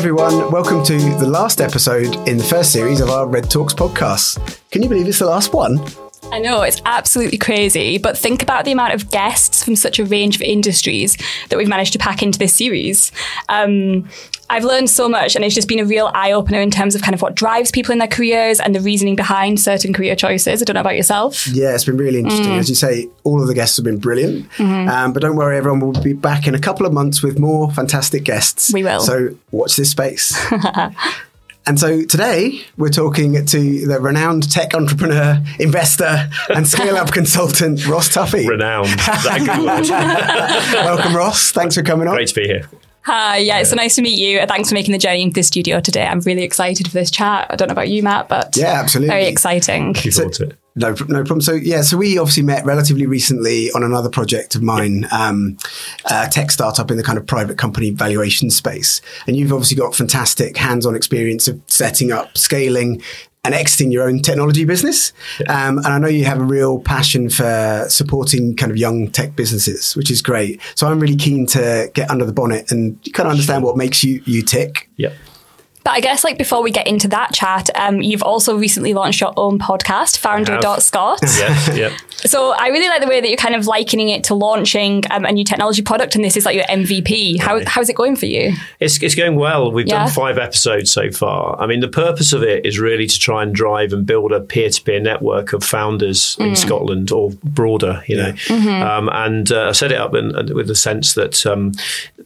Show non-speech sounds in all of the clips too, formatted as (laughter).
everyone. Welcome to the last episode in the first series of our Red Talks podcast. Can you believe it's the last one? I know, it's absolutely crazy, but think about the amount of guests from such a range of industries that we've managed to pack into this series. Um, I've learned so much, and it's just been a real eye opener in terms of kind of what drives people in their careers and the reasoning behind certain career choices. I don't know about yourself. Yeah, it's been really interesting. As you say, all of the guests have been brilliant. Um, but don't worry, everyone will be back in a couple of months with more fantastic guests. We will. So watch this space. (laughs) And so today we're talking to the renowned tech entrepreneur, investor, and scale up (laughs) consultant, Ross Tuffee. Renowned. Is that a good word? (laughs) Welcome, Ross. Thanks for coming on. Great to be here. Hi, yeah, it's so nice to meet you. Thanks for making the journey into the studio today. I'm really excited for this chat. I don't know about you, Matt, but Yeah, absolutely. very exciting. Looking forward to it. No, no problem. So yeah, so we obviously met relatively recently on another project of mine, um, a tech startup in the kind of private company valuation space, and you've obviously got fantastic hands-on experience of setting up, scaling. And exiting your own technology business. Um, and I know you have a real passion for supporting kind of young tech businesses, which is great. So I'm really keen to get under the bonnet and kind of understand what makes you, you tick. Yep. But I guess like before we get into that chat, um, you've also recently launched your own podcast, Founder.Scot. (laughs) Yeah. Yep. So I really like the way that you're kind of likening it to launching um, a new technology product, and this is like your MVP. How, Right. how's it going for you? It's, it's going well. We've Yeah. done five episodes so far. I mean, the purpose of it is really to try and drive and build a peer to peer network of founders Mm. in Scotland or broader, you know. Mm-hmm. Um, and uh, I set it up in, in- with the sense that um,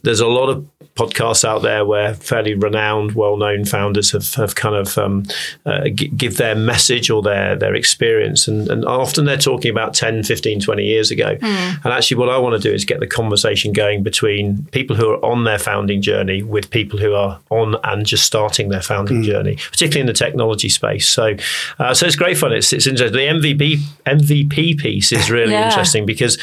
there's a lot of podcasts out there where fairly renowned, well known founders have, have kind of um, uh, g- give their message or their, their experience. And, and often they're talking about 10, 15, 20 years ago. And actually, what I want to do is get the conversation going between people who are on their founding journey with people who are on and just starting their founding journey, particularly in the technology space. So, uh, so it's great fun. It's, it's interesting. The MVP, MVP piece is really Yeah. interesting because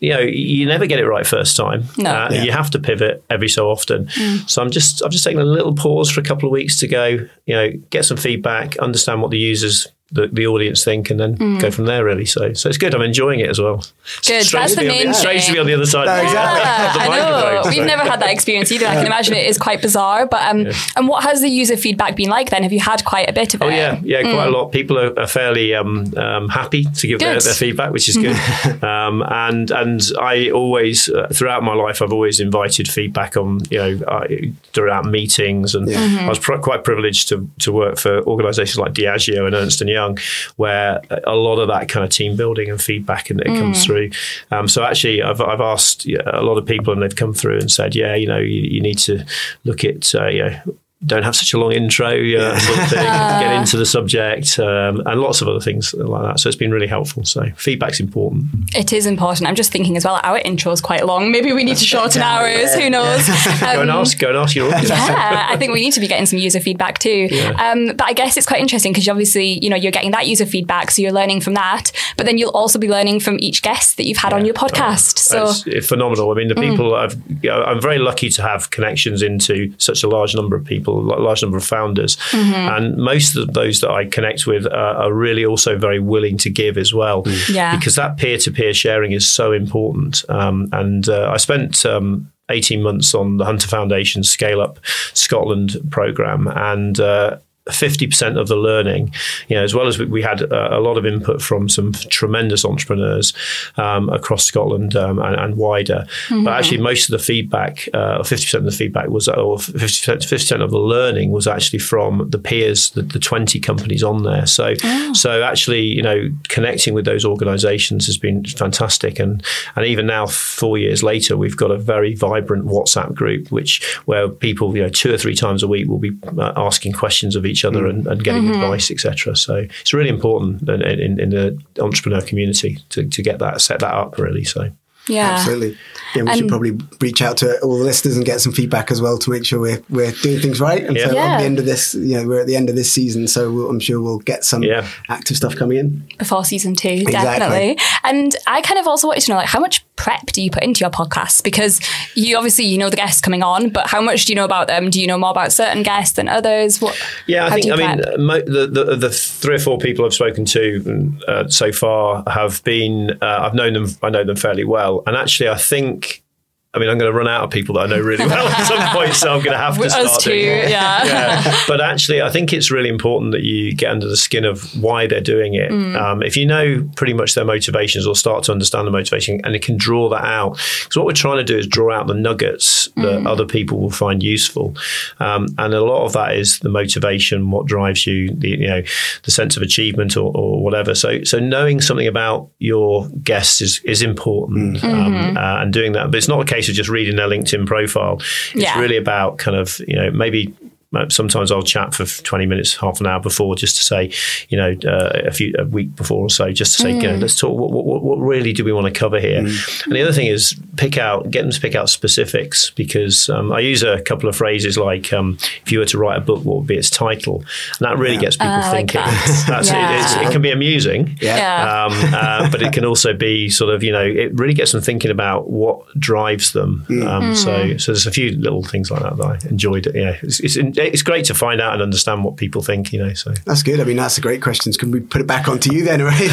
you know you never get it right first time. No. Uh, Yeah. You have to pivot every so often. So I'm just I'm just taking a little pause for a couple of weeks to go. You know, get some feedback, understand what the users. The, the audience think and then go from there really so so it's good I'm enjoying it as well Good, strange that's to be the on main strange to be on the other side No, exactly. Yeah, (laughs) the I know. microphone, We've never had that experience either. I can imagine it is quite bizarre. But um, and what has the user feedback been like then? Have you had quite a bit of Oh it? yeah, yeah, quite a lot. People are, are fairly um, um, happy to give their, their feedback, which is good. (laughs) um, and and I always, uh, throughout my life, I've always invited feedback on you know uh, throughout meetings, and Mm-hmm. I was pr- quite privileged to to work for organisations like Diageo and Ernst and Young, where a lot of that kind of team building and feedback and it Mm. comes through. Um, so actually, I've I've asked a lot of people, and they've come through and said, yeah, you know, you, you need to look at uh, you know don't have such a long intro uh, sort of thing, (laughs) get into the subject, um, and lots of other things like that. So it's been really helpful. So feedback's important. It is important. I'm just thinking as well. Our intro is quite long. Maybe we need to shorten ours. Who knows? (laughs) Go and Um, ask. Go and ask your audience. yeah, I think we need to be getting some user feedback too. Um, but I guess it's quite interesting because obviously, you know, you're getting that user feedback, so you're learning from that. But then you'll also be learning from each guest that you've had on your podcast. So It's, it's phenomenal. I mean, the people I've, you know, I'm very lucky to have connections into such a large number of people, a large number of founders, and most of those that I connect with uh, are really also very willing to give as well. Yeah. because that peer-to-peer sharing is so important. Um, and uh, I spent. Um, 18 months on the Hunter Foundation Scale Up Scotland program, and uh, 50% of the learning, you know, as well as we, we had uh, a lot of input from some tremendous entrepreneurs um, across Scotland um, and, and wider. But actually, most of the feedback, uh, 50% of the feedback was, or 50%, 50% of the learning was actually from the peers, the, the 20 companies on there. So, so actually, you know, connecting with those organizations has been fantastic. And, and even now, four years later, we've got a very vibrant WhatsApp group, which where people, you know, two or three times a week will be uh, asking questions of each other mm. and, and getting mm-hmm. advice, etc. So it's really important in, in, in the entrepreneur community to, to get that set that up really. So yeah. Absolutely. Yeah, we should probably reach out to all the listeners and get some feedback as well to make sure we're, we're doing things right. And so Yeah. at the end of this, you know, we're at the end of this season, so we'll, I'm sure we'll get some Yeah. active stuff coming in. before season two, Exactly. definitely. And I kind of also wanted to know, like, how much prep do you put into your podcast? Because you obviously you know the guests coming on, but how much do you know about them? Do you know more about certain guests than others? What? Yeah, I think. I mean, the, the the three or four people I've spoken to uh, so far have been. Uh, I've known them. I know them fairly well, and actually, I think I mean, I'm going to run out of people that I know really well at some (laughs) point, so I'm going to have to start Us too, doing it. yeah. yeah. (laughs) But actually, I think it's really important that you get under the skin of why they're doing it. Mm. Um, if you know pretty much their motivations or start to understand the motivation and you can draw that out, because what we're trying to do is draw out the nuggets that Mm. other people will find useful. Um, and a lot of that is the motivation, what drives you, the, you know, the sense of achievement or, or whatever. So, so knowing something about your guests is, is important um, Mm-hmm. uh, and doing that. But it's not a case of just reading their LinkedIn profile. It's Yeah. really about kind of, you know, maybe uh, sometimes I'll chat for 20 minutes, half an hour before, just to say, you know, uh, a few a week before or so, just to say, you know, let's talk. What, what, what really do we want to cover here? And the other thing is pick out, get them to pick out specifics because um, I use a couple of phrases like, um, if you were to write a book, what would be its title? And that really gets people Ah, I like thinking. that. (laughs) That's Yeah. it, it's, it can be amusing. Yeah. Yeah. Um, uh, but it can also be sort of, you know, it really gets them thinking about what drives them. Um, So, so there's a few little things like that that I enjoyed. Yeah, it's, it's, it's great to find out and understand what people think, you know. So That's good. I mean, that's a great question. Can we put it back onto you then? Right? (laughs)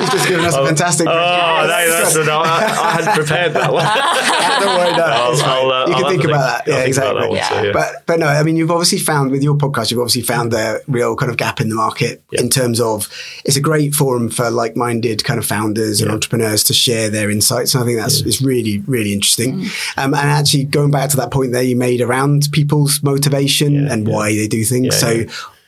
You've just given us a fantastic. Oh, no, that's an, I, I hadn't prepared that one. (laughs) Don't worry, no, I'll- I'll, uh, you can I'll think have about think. that. I'll Yeah, exactly. that Yeah. so, yeah. But but no, I mean, you've obviously found with your podcast, you've obviously found a real kind of gap in the market in terms of it's a great forum for like-minded kind of founders and entrepreneurs to share their insights. And I think that's it's really really interesting. Um, and actually going back to that point there you made around people's motivation Yeah, and why they do things. So.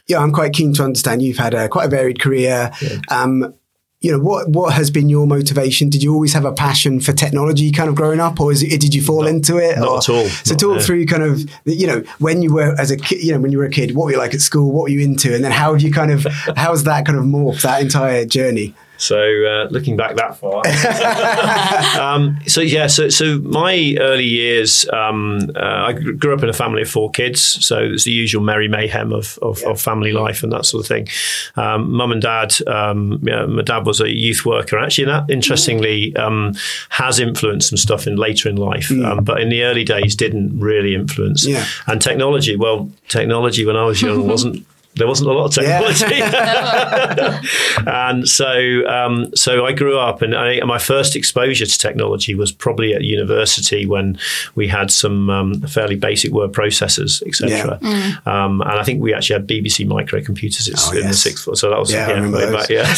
yeah. I'm quite keen to understand. You've had a quite a varied career. Um, you know what what has been your motivation did you always have a passion for technology kind of growing up or is it, did you fall into it not or- at all. so Not, talk yeah. through kind of you know when you were as a kid you know when you were a kid what were you like at school what were you into and then how have you kind of how's that kind of morphed that entire journey So uh, looking back that far, (laughs) um, so yeah, so so my early years, um, uh, I grew up in a family of four kids, so it's the usual merry mayhem of, of, of family life and that sort of thing. Um, Mum and dad, um, yeah, my dad was a youth worker. Actually, and that interestingly um, has influenced some stuff in later in life, um, but in the early days didn't really influence. Yeah. And technology, well, technology when I was young (laughs) wasn't. There wasn't a lot of Yeah. technology. (laughs) (laughs) and so um, so I grew up, and I, my first exposure to technology was probably at university when we had some um, fairly basic word processors, etc. Um, and I think we actually had BBC microcomputers Oh, in the sixth floor, so that was Yeah, remember way back, yeah.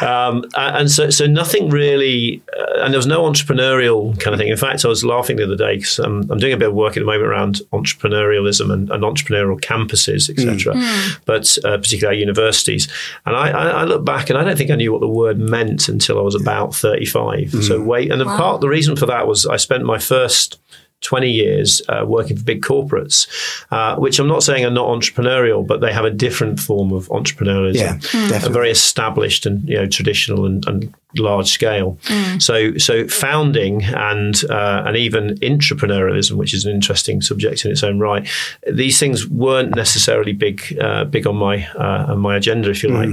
(laughs) um, and and so so nothing really, uh, and there was no entrepreneurial kind of thing. In fact, I was laughing the other day because um, I'm doing a bit of work at the moment around entrepreneurialism and, and entrepreneurial campuses, etc. But uh, particularly our universities, and I, I, I look back and I don't think I knew what the word meant until I was about 35. So wait, and the part the reason for that was I spent my first 20 years uh, working for big corporates, uh, which I'm not saying are not entrepreneurial, but they have a different form of entrepreneurialism. Yeah, A definitely. very established and you know traditional and, and large scale. So so founding and uh, and even entrepreneurialism, which is an interesting subject in its own right. These things weren't necessarily big uh, big on my uh, on my agenda, if you like.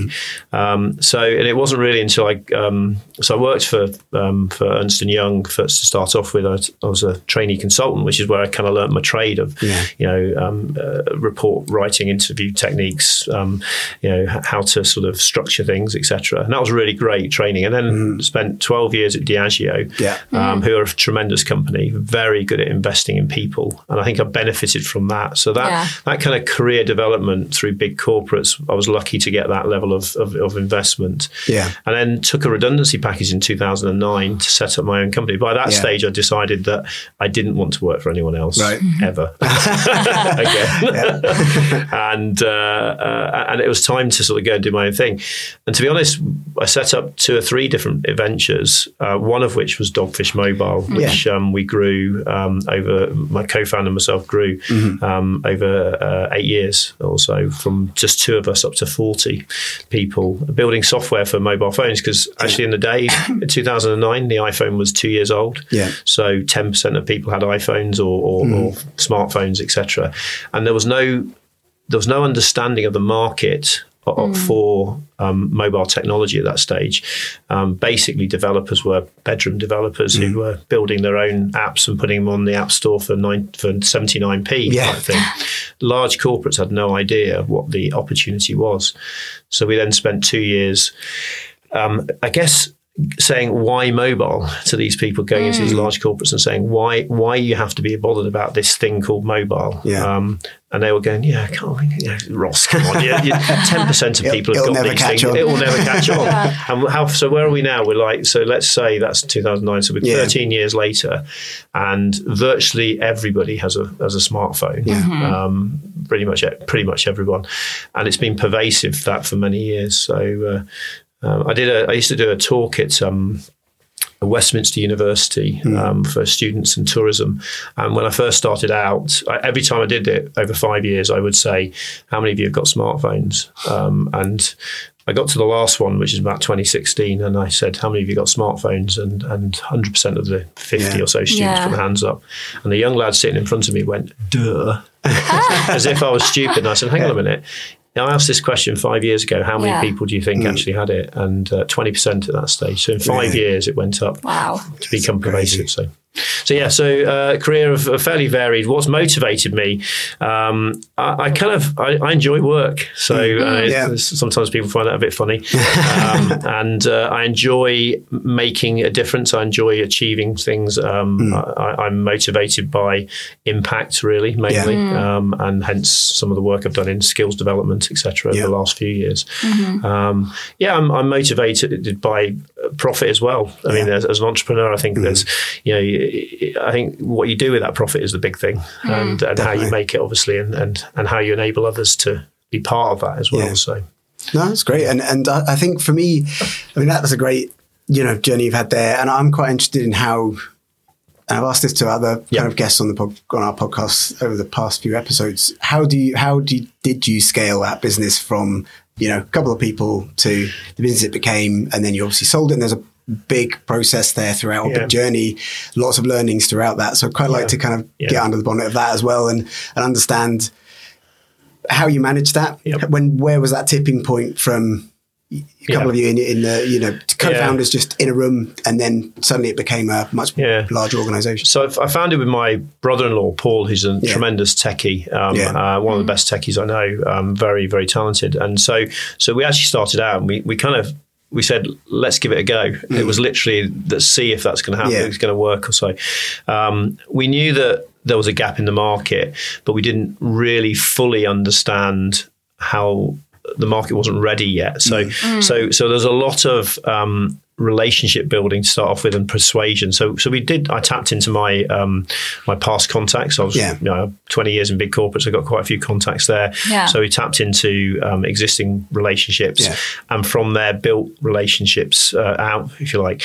Um, so and it wasn't really until I um, so I worked for um, for Ernst and Young first to start off with. I was, I was a trainee consultant, which is where I kind of learnt my trade of Yeah. you know um, uh, report writing, interview techniques, um, you know how to sort of structure things, etc. And that was really great training. And then spent 12 years at Diageo, Yeah. um, who are a tremendous company, very good at investing in people, and I think I benefited from that. So that Yeah. that kind of career development through big corporates, I was lucky to get that level of, of, of investment. Yeah. And then took a redundancy package in 2009 to set up my own company. By that Yeah. stage, I decided that I didn't want to work for anyone else Right. ever (laughs) again. (laughs) and uh, uh, and it was time to sort of go and do my own thing. And to be honest, I set up two or three different ventures. Uh, one of which was Dogfish Mobile, which um, we grew um, over. My co-founder and myself grew um, over uh, eight years or so, from just two of us up to forty people building software for mobile phones. Because actually, in the day, (coughs) in 2009, the iPhone was two years old. Yeah. So 10% of people had iPhones or, or, or smartphones, etc. And there was no there was no understanding of the market o- for um, mobile technology at that stage. Um, basically, developers were bedroom developers who were building their own apps and putting them on the app store for nine for 79p Yeah. thing. Large corporates had no idea what the opportunity was. So we then spent two years. Um, I guess saying why mobile to these people going into these large corporates and saying why why you have to be bothered about this thing called mobile. Yeah. Um, and they were going, yeah, come on, you know, Ross, come on, (laughs) ten percent of people have it'll got these things. on. It will never catch on. (laughs) And how? So where are we now? We're like, so let's say that's 2009. So we're Yeah. 13 years later, and virtually everybody has a has a smartphone. Yeah. Um, pretty much, pretty much everyone, and it's been pervasive that for many years. So uh, um, I did a, I used to do a talk at. Um, Westminster University um, for students and tourism. And when I first started out, I, every time I did it over five years, I would say, "How many of you have got smartphones?" Um, and I got to the last one, which is about 2016, and I said, "How many of you got smartphones?" And and 100% of the 50 Yeah. or so students Yeah. put their hands up, and the young lad sitting in front of me went, "Duh," (laughs) as if I was stupid. And I said, "Hang on a minute." Now, I asked this question five years ago. How many Yeah. people do you think actually had it? And uh, 20% at that stage. So in five Yeah. years, it went up Wow. to become pervasive. So, so yeah, so uh, career of, of fairly varied. What's motivated me? Um, I, I kind of I, I enjoy work. So uh, Yeah. sometimes people find that a bit funny, (laughs) um, and uh, I enjoy making a difference. I enjoy achieving things. Um, I, I'm motivated by impact, really, mainly, um, and hence some of the work I've done in skills development, etc. over Yeah. the last few years. Um, yeah, I'm, I'm motivated by profit as well. I mean, as, as an entrepreneur, I think there's, you know, I think what you do with that profit is the big thing, and, and how you make it, obviously, and, and and how you enable others to be part of that as well. Yeah. So, No, that's great. And and I I think for me, I mean that was a great you know journey you've had there, and I'm quite interested in how. And I've asked this to other Yeah. kind of guests on the pod, on our podcast over the past few episodes. How do you how do you, did you scale that business from you know a couple of people to the business it became, and then you obviously sold it. And there's a big process there throughout, a Yeah. big journey, lots of learnings throughout that. So I'd quite like to kind of Yeah. get under the bonnet of that as well, and and understand how you managed that. Yep. When where was that tipping point from a couple Yeah. of you in, in the you know co-founders just in a room, and then suddenly it became a much Yeah. larger organization. So I founded with my brother-in-law Paul, who's a tremendous techie, um, Yeah. uh, one of the best techies I know, um, very very talented. And so so we actually started out and we we kind of we said let's give it a go. It was literally let's see if that's going to happen, Yeah. if it's going to work or so. Um, we knew that there was a gap in the market, but we didn't really fully understand how the market wasn't ready yet. So so so there's a lot of um, relationship building to start off with and persuasion. So so we did. I tapped into my um, my past contacts. I was Yeah. you know 20 years in big corporates. I got quite a few contacts there. Yeah. So we tapped into um, existing relationships Yeah. and from there built relationships uh, out, if you like.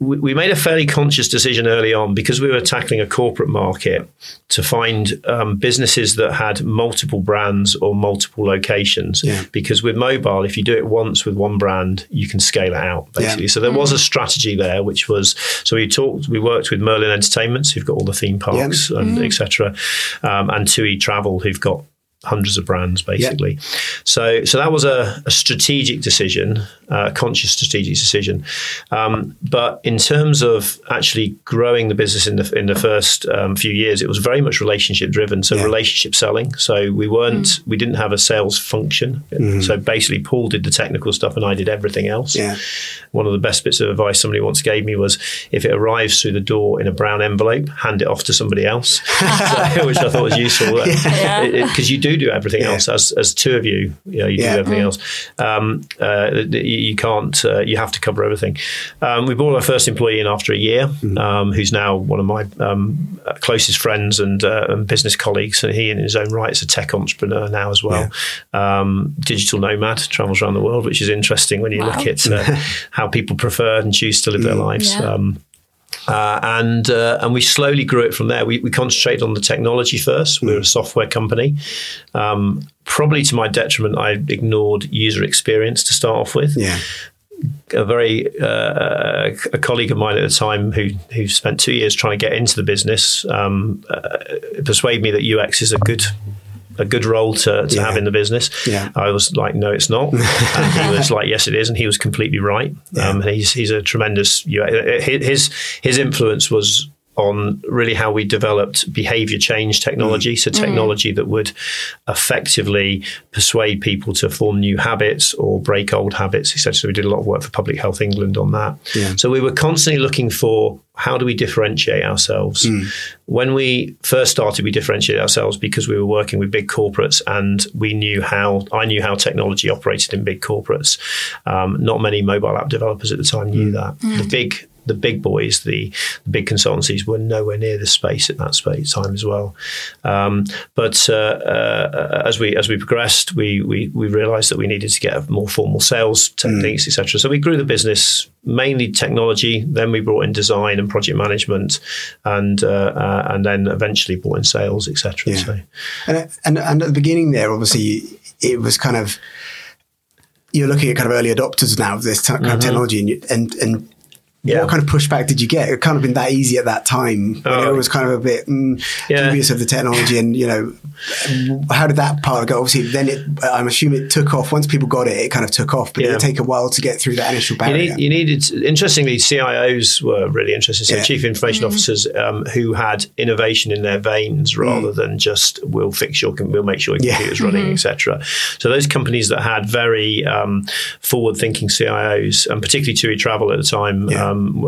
We we made a fairly conscious decision early on because we were tackling a corporate market to find um, businesses that had multiple brands or multiple locations. Yeah. Because with mobile, if you do it once with one brand, you can scale it out basically. Yeah. So there was a strategy there, which was so we talked, we worked with Merlin Entertainments, who've got all the theme parks and etc., um, and TUI Travel, who've got hundreds of brands basically. So so that was a, a strategic decision, uh, a conscious strategic decision. Um, but in terms of actually growing the business in the in the first um, few years, it was very much relationship driven. So Yeah. relationship selling. So we weren't we didn't have a sales function. So basically, Paul did the technical stuff and I did everything else. Yeah. One of the best bits of advice somebody once gave me was if it arrives through the door in a brown envelope, hand it off to somebody else, (laughs) so, which I thought was useful (laughs) because you do do everything Yeah. else as, as two of you. You know, you Yeah. do everything else. Um, uh, you, you can't. Uh, you have to cover everything. Um, we brought our first employee in after a year, um, who's now one of my um, closest friends and, uh, and business colleagues. And he, in his own right, is a tech entrepreneur now as well. Um, digital nomad, travels around the world, which is interesting when you Wow. look at uh, (laughs) how people prefer and choose to live their lives. Uh, and uh, and we slowly grew it from there. We, we concentrated on the technology first. We were a software company. Um, probably to my detriment, I ignored user experience to start off with. Yeah. A very uh, a colleague of mine at the time who who spent two years trying to get into the business um, uh, persuaded me that UX is a good a good role to, to Yeah. have in the business. Yeah. I was like, no, it's not. (laughs) and he was like, yes, it is, and he was completely right. Yeah. Um, and he's he's a tremendous His his influence was on really how we developed behavior change technology. Mm. So, mm. technology that would effectively persuade people to form new habits or break old habits, etc. So, we did a lot of work for Public Health England on that. Yeah. So, we were constantly looking for how do we differentiate ourselves? Mm. When we first started, we differentiated ourselves because we were working with big corporates and we knew how, I knew how technology operated in big corporates. Um, not many mobile app developers at the time knew that. The big the big boys, the, the big consultancies, were nowhere near the space at that space time as well. Um, but uh, uh, as we as we progressed, we we, we realised that we needed to get more formal sales techniques, etc. So we grew the business mainly technology. Then we brought in design and project management, and uh, uh, and then eventually brought in sales, etc. Yeah. So And, and and at the beginning there, obviously, it was kind of you're looking at kind of early adopters now of this t- kind of technology, and you, and and Mm-hmm. Yeah. what kind of pushback did you get? It kind of been that easy at that time. when Oh. it was kind of a bit mm, Yeah. dubious of the technology, and you know, how did that part go? Obviously, then it, I'm assuming it took off. Once people got it, it kind of took off, but it Yeah. would take a while to get through that initial You, barrier. need, you needed, interestingly, CIOs were really interested. So, Yeah. chief information officers um, who had innovation in their veins rather than just we'll fix your, com- we'll make sure your Yeah. computer's running, etc. So, those companies that had very um, forward-thinking CIOs, and particularly TUI Travel at the time, Yeah. Um,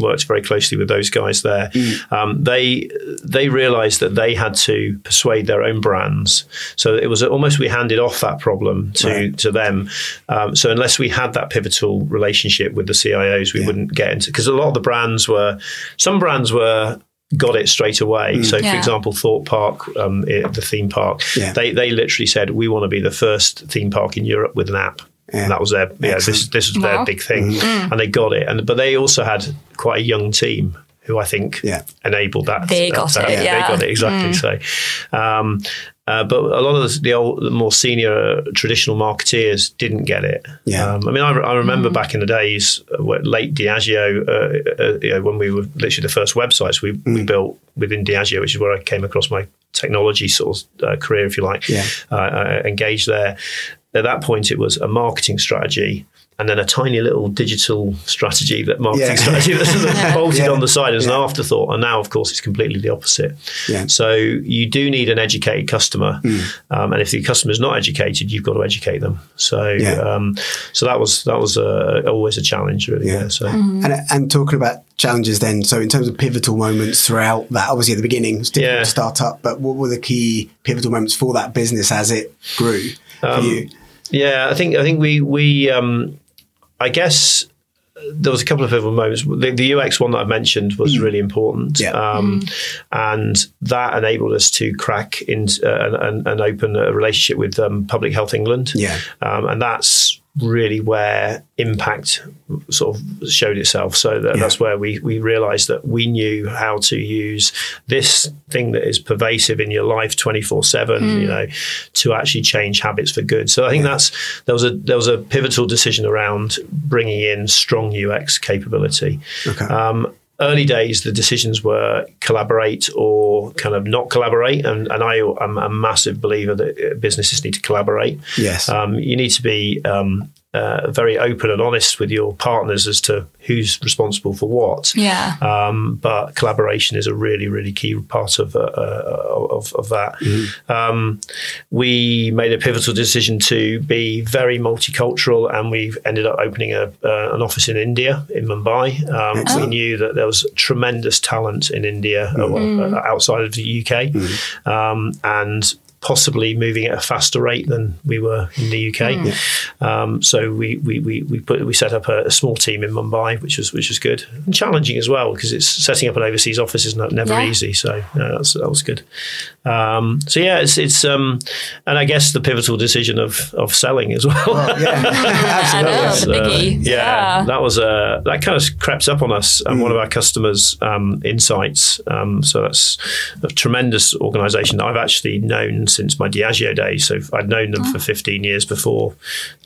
worked very closely with those guys there. Um, they they realised that they had to persuade their own brands. So it was almost we handed off that problem to Right. to them. Um, so unless we had that pivotal relationship with the CIOs, we Yeah. wouldn't get into because a lot of the brands were some brands were got it straight away. So, for example, Thorpe Park, um, i- the theme park, Yeah. they they literally said we want to be the first theme park in Europe with an app. Yeah. And that was their yeah. This Excellent. this was their big thing, and they got it. And but they also had quite a young team who I think Yeah. enabled that. They got that- it, They yeah. got it exactly. So, um, uh, but a lot of the, the old, the more senior traditional marketeers didn't get it. Yeah. Um, I mean, I, I remember back in the days, uh, late Diageo, uh, uh, you know, when we were literally the first websites we, we built within Diageo, which is where I came across my technology sort of uh, career, if you like, Yeah. uh, uh, engaged there. At that point, it was a marketing strategy. And then a tiny little digital strategy, that marketing Yeah. strategy that's (laughs) bolted Yeah. on the side as Yeah. an afterthought. And now, of course, it's completely the opposite. Yeah. So you do need an educated customer, um, and if the customer is not educated, you've got to educate them. So, Yeah. um, so that was that was uh, always a challenge, really. Yeah. Yeah. So And, and talking about challenges then, so in terms of pivotal moments throughout that, obviously at the beginning, it's difficult Yeah. to start up, but what were the key pivotal moments for that business as it grew for Um, you? Yeah, I think I think we we um, I guess there was a couple of pivotal moments. The, the UX one that I mentioned was really important, Yeah. um, and that enabled us to crack into uh, and, and open a relationship with um, Public Health England. Yeah. um, and that's really where impact sort of showed itself. So that, Yeah. that's where we we realised that we knew how to use this thing that is pervasive in your life twenty four seven. You know, to actually change habits for good. So I think that's there was a there was a pivotal decision around bringing in strong UX capability. Okay. Um, early days, the decisions were collaborate or kind of not collaborate, and, and I am a massive believer that businesses need to collaborate. Yes. Um, you need to be um, uh, very open and honest with your partners as to who's responsible for what. Yeah. Um, but collaboration is a really, really key part of uh, uh, of, of that. Um, we made a pivotal decision to be very multicultural, and we've ended up opening a, uh, an office in India, in Mumbai. Um, we knew that there was tremendous talent in India uh, uh, outside of the UK, um, and possibly moving at a faster rate than we were in the UK. Um, so we we, we, we put we set up a, a small team in Mumbai, which was which was good and challenging as well because it's setting up an overseas office is not, never Yeah. easy. So uh, that's, that was good. Um, so yeah, it's it's um, and I guess the pivotal decision of of selling as (laughs) well. yeah, (laughs) I know, was, the uh, yeah, Yeah. that was uh, that kind of crept up on us and Mm. one of our customers' um, insights. Um, so that's a tremendous organisation that I've actually known since my Diageo days. So I'd known them for 15 years before,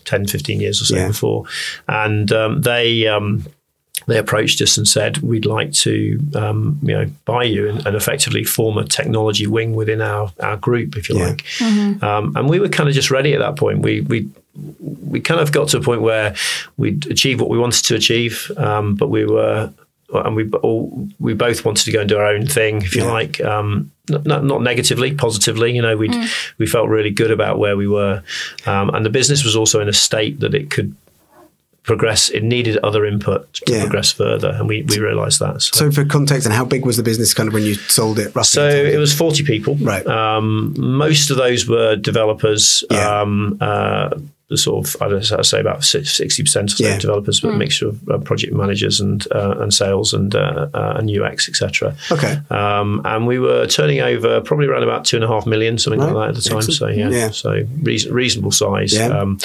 10, 15 years or so Yeah. before, and um, they. Um, they approached us and said, "We'd like to, um, you know, buy you and, and effectively form a technology wing within our, our group, if you Yeah. like." Um, and we were kind of just ready at that point. We we we kind of got to a point where we'd achieved what we wanted to achieve, um, but we were and we all we both wanted to go and do our own thing, if you Yeah. like. Um, not, not negatively, positively. You know, we we felt really good about where we were, um, and the business was also in a state that it could progress. It needed other input to Yeah. progress further, and we we realised that. So for context, and how big was the business kind of when you sold it? Roughly So it was 40 people. Right. Um, most of those were developers. Yeah. Um, uh, sort of, I'd I'd say about sixty percent or so Yeah. developers, but a mixture of uh, project managers and uh, and sales and uh, uh, and UX, etc. Okay. Um, and we were turning over probably around about two and a half million, something Right. like that at the time. Excellent. So yeah, Yeah. so reason, reasonable size. Yeah. Mm. Um,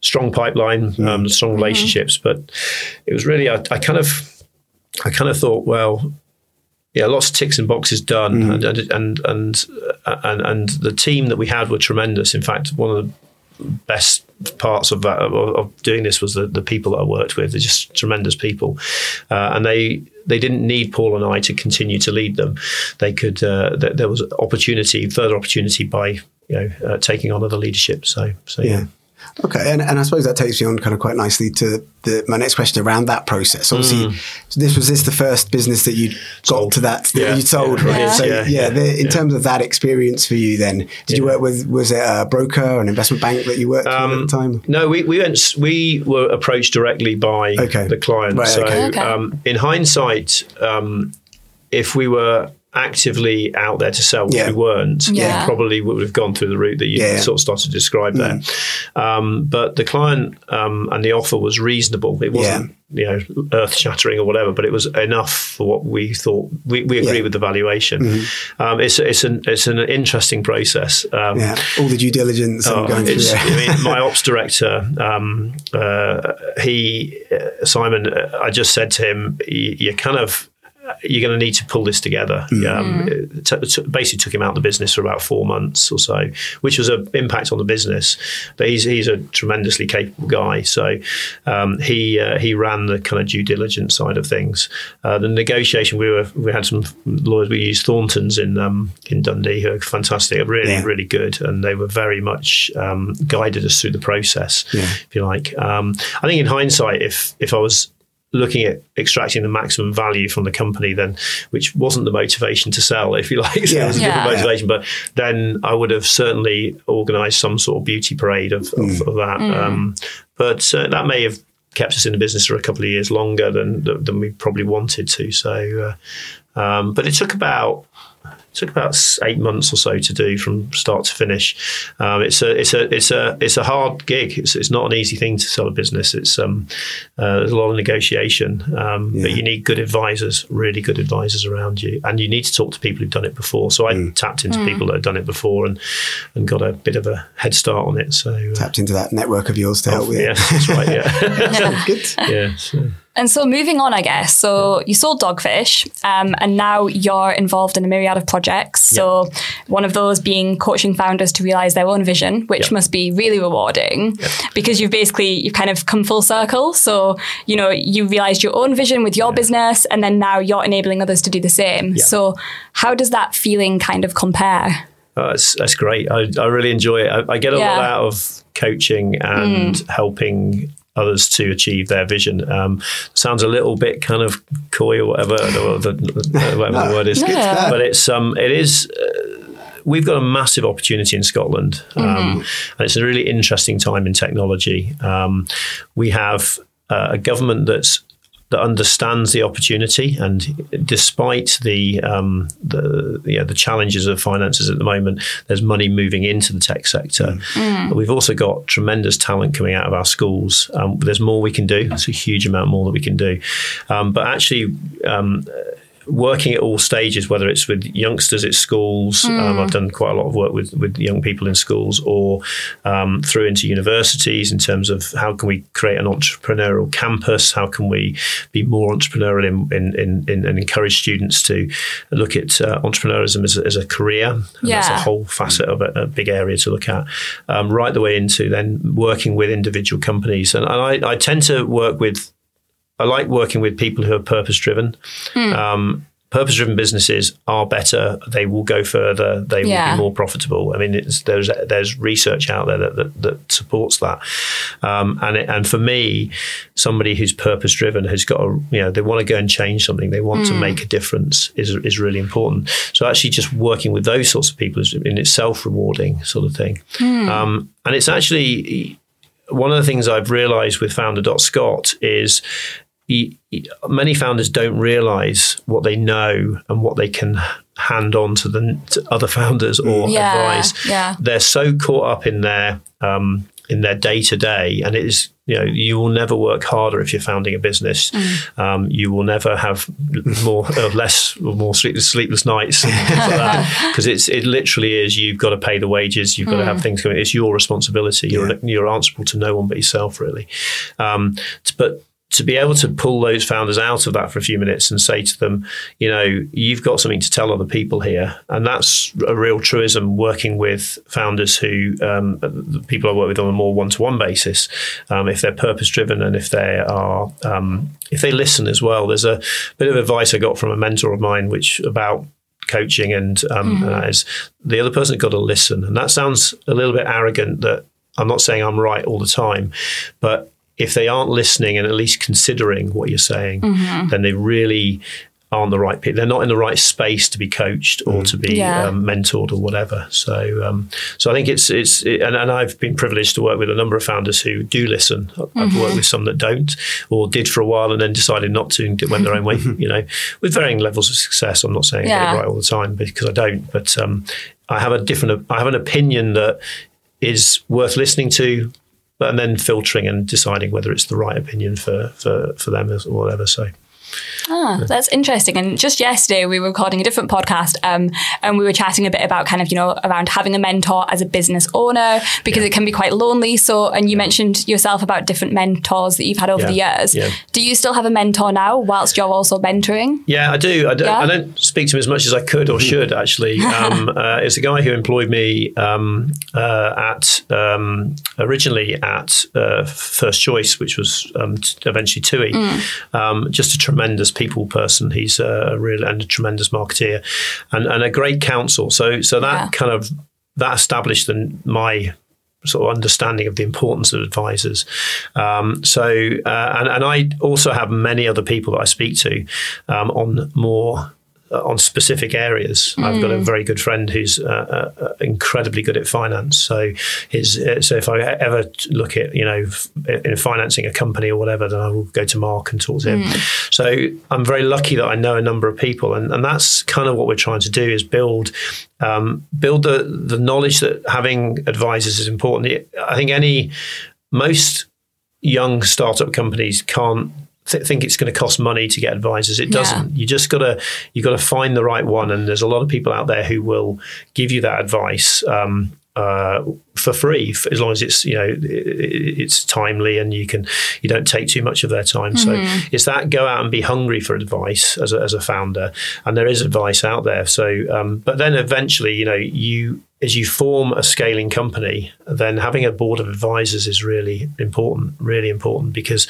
strong pipeline, um, strong relationships, but it was really I, I kind of I kind of thought, well, yeah, lots of ticks and boxes done, Mm. and, and and and and and the team that we had were tremendous. In fact, one of the best parts of that of, doing this was the, the people that I worked with. They're just tremendous people, uh, and they they didn't need Paul and I to continue to lead them. They could uh, th- there was opportunity, further opportunity by you know uh, taking on other leadership. So so yeah. Yeah. Okay, and, and I suppose that takes me on kind of quite nicely to the, my next question around that process. Obviously, so this was this the first business that you got Mm. Sold. to that, that Yeah. you sold, Yeah. right? Yeah. So Yeah. yeah, Yeah. the, in Yeah. terms of that experience for you, then did you work with? Was it a broker or an investment bank that you worked with at the time? No, we, we went. We were approached directly by Okay. the client. Right, so, okay. Okay. Um, in hindsight, um, if we were actively out there to sell, which Yeah. we weren't, Yeah. we probably would have gone through the route that you Yeah. sort of started to describe there. Um, but the client um, and the offer was reasonable. It wasn't. You know, earth shattering or whatever, but it was enough for what we thought. We, we agree Yeah. Mm-hmm. with the valuation. Um, it's it's an it's an interesting process. Um, Yeah, all the due diligence Oh, going through there. I mean, my (laughs) ops director, um, uh, he, uh, Simon, uh, I just said to him, "You- you're kind of, you're going to need to pull this together. Um, it t- t- basically took him out of the business for about four months or so, which was an impact on the business. But he's he's a tremendously capable guy. So um, he uh, he ran the kind of due diligence side of things. Uh, the negotiation we were we had some lawyers. We used Thorntons in um, in Dundee, who are fantastic, really Yeah. really good, and they were very much um, guided us through the process, Yeah. if you like. Um, I think in hindsight, if if I was looking at extracting the maximum value from the company, then which wasn't the motivation to sell, if you (laughs) like, so Yeah. it was a different Yeah. motivation, but then I would have certainly organised some sort of beauty parade of, of, of that. Um, but uh, that may have kept us in the business for a couple of years longer than than we probably wanted to. So, uh, um, but it took about took about eight months or so to do from start to finish. Um, it's a it's a it's a it's a hard gig. It's, it's not an easy thing to sell a business. It's um, uh, there's a lot of negotiation, um, but you need good advisors, really good advisors around you, and you need to talk to people who've done it before. So I tapped into people that had done it before and and got a bit of a head start on it. So uh, Tapped into that network of yours to help with yeah, that's right. Yeah, (laughs) Good. yeah. So. And so moving on, I guess. So you sold Dogfish, um, and now you're involved in a myriad of projects. So one of those being coaching founders to realize their own vision, which Yep. must be really rewarding because you've basically you've kind of come full circle. So you know you realized your own vision with your business, and then now you're enabling others to do the same. Yeah. So how does that feeling kind of compare? Oh, that's that's great. I, I really enjoy it. I, I get a lot out of coaching and helping others to achieve their vision. Um, sounds a little bit kind of coy or whatever, I don't know what the, the- (laughs) whatever the word is, good. Yeah. but it's um, it is. Uh, We've got a massive opportunity in Scotland, um, and it's a really interesting time in technology. Um, we have uh, a government that's that understands the opportunity, and despite the um, the yeah, the challenges of finances at the moment, there's money moving into the tech sector. But We've also got tremendous talent coming out of our schools. Um, there's more we can do. It's a huge amount more that we can do. Um, but actually. Working at all stages, whether it's with youngsters at schools, um, I've done quite a lot of work with, with young people in schools, or um, through into universities in terms of how can we create an entrepreneurial campus, how can we be more entrepreneurial in, in, in, in and encourage students to look at uh, entrepreneurism as a, as a career. And That's a whole facet of a, a big area to look at, um, right the way into then working with individual companies. And, and I, I tend to work with I like working with people who are purpose driven. Um, purpose-driven businesses are better. They will go further. They will be more profitable. I mean, it's, there's there's research out there that that, that supports that. Um, and it, and for me, somebody who's purpose-driven has got a you know they want to go and change something. They want to make a difference is is really important. So actually, just working with those sorts of people is in itself rewarding sort of thing. Um, and it's actually one of the things I've realized with founder.scot is he- many founders don't realize what they know and what they can hand on to the to other founders or Yeah, advise. yeah. They're so caught up in their um, in their day to day, and it is you know you will never work harder if you're founding a business. Mm. Um, you will never have more uh, less or more sleepless, sleepless nights because (laughs) it's it literally is you've got to pay the wages, you've got to Mm. have things going. It's your responsibility. You're you're answerable to no one but yourself, really. Um, but to be able to pull those founders out of that for a few minutes and say to them, you know, you've got something to tell other people here, and that's a real truism. Working with founders who um, the people I work with on a more one-to-one basis, um, if they're purpose-driven and if they are um, if they listen as well. There's a bit of advice I got from a mentor of mine, which about coaching and um, and that is the other person's got to listen, and that sounds a little bit arrogant. That I'm not saying I'm right all the time, but if they aren't listening and at least considering what you're saying, then they really aren't the right people. They're not in the right space to be coached or to be Yeah. um, mentored or whatever. So, um, so I think it's it's it, and, and I've been privileged to work with a number of founders who do listen. I've worked with some that don't, or did for a while and then decided not to and went their own way. (laughs) You know, with varying levels of success. I'm not saying I get Yeah. it right all the time because I don't, but um, I have a different. I have an opinion that is worth listening to. And then filtering and deciding whether it's the right opinion for, for, for them or whatever. So Ah, that's interesting. And just yesterday, we were recording a different podcast, um, and we were chatting a bit about kind of you know around having a mentor as a business owner because it can be quite lonely. So, and you mentioned yourself about different mentors that you've had over Yeah, the years. yeah. Do you still have a mentor now, whilst you're also mentoring? Yeah, I do. I don't, Yeah? I don't speak to him as much as I could or should, actually. (laughs) Um, uh, it's a guy who employed me um, uh, at um, originally at uh, First Choice, which was um, t- eventually TUI. Um, just a tremendous people person. He's a real and a tremendous marketeer, and, and a great counsel. So, so that Yeah. kind of that established the, my sort of understanding of the importance of advisors. Um, so, uh, and, and I also have many other people that I speak to um, on more. Uh, on specific areas, I've got a very good friend who's uh, uh, incredibly good at finance. So, his uh, so if I ever look at you know f- in financing a company or whatever, then I will go to Mark and talk to him. So I'm very lucky that I know a number of people, and, and that's kind of what we're trying to do is build um, build the the knowledge that having advisors is important. I think any most young startup companies can't th- think it's going to cost money to get advisors. It doesn't. You just gotta you got to find the right one, and there's a lot of people out there who will give you that advice. Um, uh, for free, f- as long as it's you know i- i- it's timely and you can you don't take too much of their time. So it's that go out and be hungry for advice as a, as a founder, and there is advice out there. So, um, but then eventually, you know, you as you form a scaling company, then having a board of advisors is really important, really important because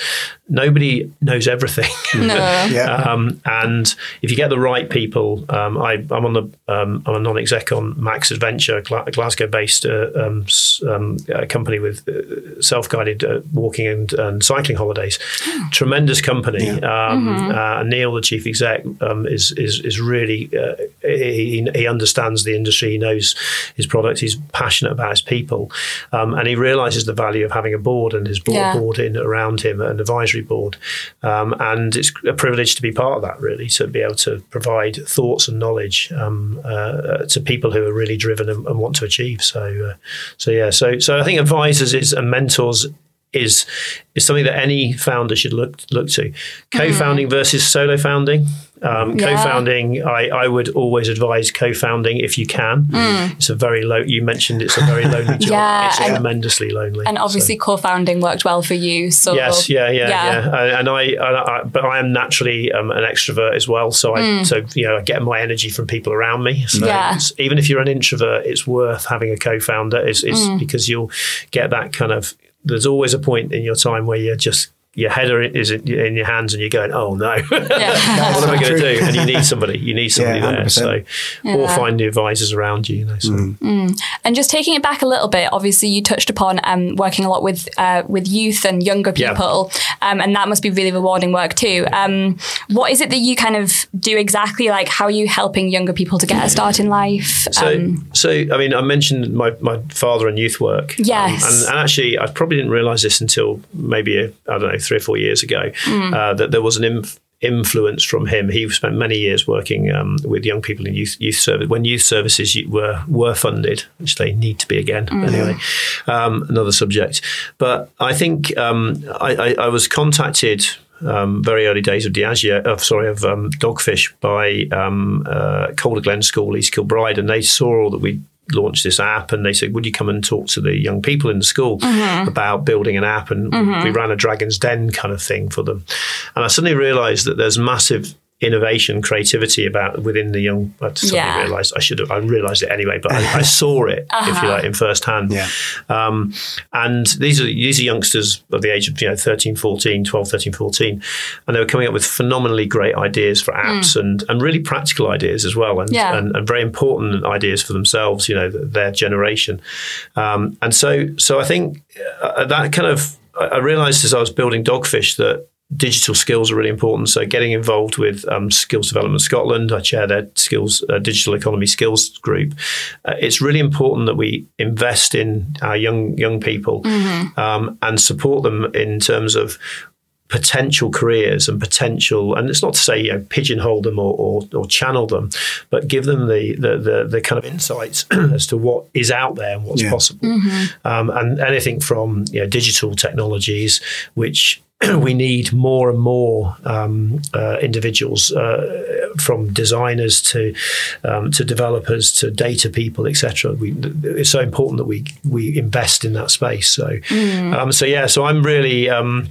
nobody knows everything. (laughs) No. Yeah. Um, and if you get the right people, um, I, I'm on the um, I'm a non-exec on MacsAdventure, a Glasgow-based uh, um, um, uh, company with uh, self-guided uh, walking and, and cycling holidays. Tremendous company. Um, uh, Neil, the chief exec, um, is is is really uh, he, he understands the industry. He knows his product. He's passionate about his people, um, and he realizes the value of having a board and his board Yeah. board in around him, an advisory board. Um, and it's a privilege to be part of that, really, to be able to provide thoughts and knowledge um, uh, to people who are really driven and, and want to achieve. So, uh, so yeah, so so I think advisors is and mentors is is something that any founder should look look to. Co-founding versus solo founding. Um, Yeah. Co-founding, I, I would always advise co-founding if you can. It's a very low. You mentioned it's a very lonely (laughs) job. Yeah, it's and- tremendously lonely. And obviously, co-founding worked well for you. So Yes, yeah, yeah, Yeah. yeah. And, and I, and I, but I am naturally um, an extrovert as well. So I, so you know, I get my energy from people around me. So Mm. Yeah. even if you're an introvert, it's worth having a co-founder. It's, it's Mm. because you'll get that kind of. There's always a point in your time where you're just your head is in, in your hands and you're going, oh no, Yeah. (laughs) what am I going (laughs) to do? And you need somebody. You need somebody Yeah, there. 100%. So, or find the advisors around you. you know, so. And just taking it back a little bit, obviously you touched upon um, working a lot with uh, with youth and younger Yeah. people, um, and that must be really rewarding work too. Um, what is it that you kind of do exactly? Like, how are you helping younger people to get a start in life? So, Um, so I mean, I mentioned my, my father and youth work. Yes. Um, and, and actually, I probably didn't realise this until maybe, I I don't know, three or four years ago, Mm. uh, that there was an inf- influence from him. He spent many years working um, with young people in youth youth service when youth services were were funded, which they need to be again. Mm. Anyway, um, another subject. But I think um, I, I, I was contacted um, very early days of Diageo, of sorry, of um, Dogfish by um, uh, Calder Glen School, East Kilbride, and they saw all that we launched this app and they said would you come and talk to the young people in the school mm-hmm. about building an app? And we mm-hmm. ran a dragon's den kind of thing for them. And i suddenly realized that there's massive innovation creativity about within the young i suddenly Yeah. realized i should have i realized it anyway but i, I (laughs) saw it if you like in first hand Yeah. um, and these are these are youngsters of the age of you know 13 14 12 13 14 and they were coming up with phenomenally great ideas for apps and and really practical ideas as well and, Yeah. and and very important ideas for themselves you know their generation um, and so so i think uh, that kind of I I realized as I was building Dogfish that digital skills are really important. So getting involved with um, Skills Development Scotland, I chair their skills uh, digital economy skills group. Uh, it's really important that we invest in our young young people um, and support them in terms of potential careers and potential and it's not to say you know pigeonhole them or, or, or channel them but give them the, the the the kind of insights (clears throat) as to what is out there and what's Yeah. possible um, and anything from you know, digital technologies which (clears throat) we need more and more um, uh, individuals uh, from designers to um, to developers to data people etc it's so important that we we invest in that space. So um, so yeah so I'm really um,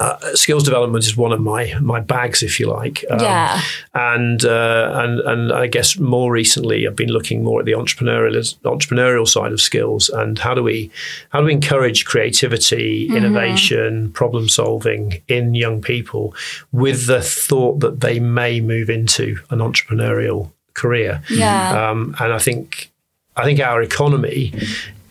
uh, skills development is one of my my bags, if you like. Um, Yeah. And uh, and and I guess more recently, I've been looking more at the entrepreneurial entrepreneurial side of skills and how do we how do we encourage creativity, innovation, problem solving in young people, with the thought that they may move into an entrepreneurial career. Yeah. Um, and I think I think our economy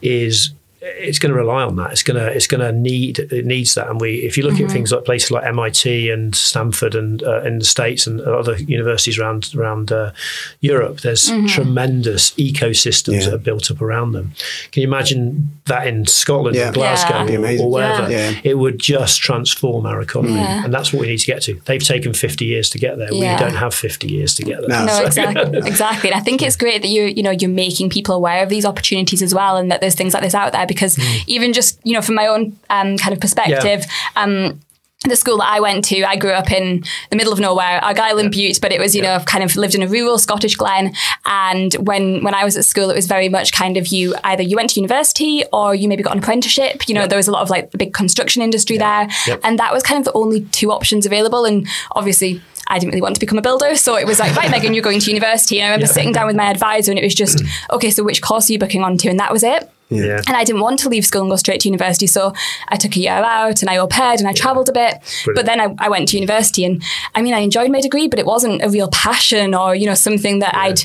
is it's going to rely on that. It's going to it's going to need it needs that. And we if you look at things like places like MIT and Stanford and uh, in the states and other universities around around uh, Europe, there's tremendous ecosystems Yeah. that are built up around them. Can you imagine that in Scotland, Yeah. or Glasgow, Yeah. Or, or wherever? Yeah. Yeah. It would just transform our economy, Yeah. and that's what we need to get to. They've taken 50 years to get there. Yeah. We don't have 50 years to get there. No. No, So- exactly, (laughs) exactly. And I think it's great that you, you know, you're making people aware of these opportunities as well, and that there's things like this out there. Because even just, you know, from my own um, kind of perspective, um, the school that I went to, I grew up in the middle of nowhere, Argyll and Bute, but it was, you know, kind of lived in a rural Scottish glen. And when when I was at school, it was very much kind of you either you went to university or you maybe got an apprenticeship. You know, there was a lot of like the big construction industry there, Yep. and that was kind of the only two options available. And obviously. I didn't really want to become a builder, so it was like, right, Megan, you're going to university. And I remember sitting down with my advisor, and it was just, okay, so which course are you booking onto? And that was it. Yeah. And I didn't want to leave school and go straight to university. So I took a year out and I au paired and I travelled a bit. But then I, I went to university and I mean, I enjoyed my degree, but it wasn't a real passion or, you know, something that I'd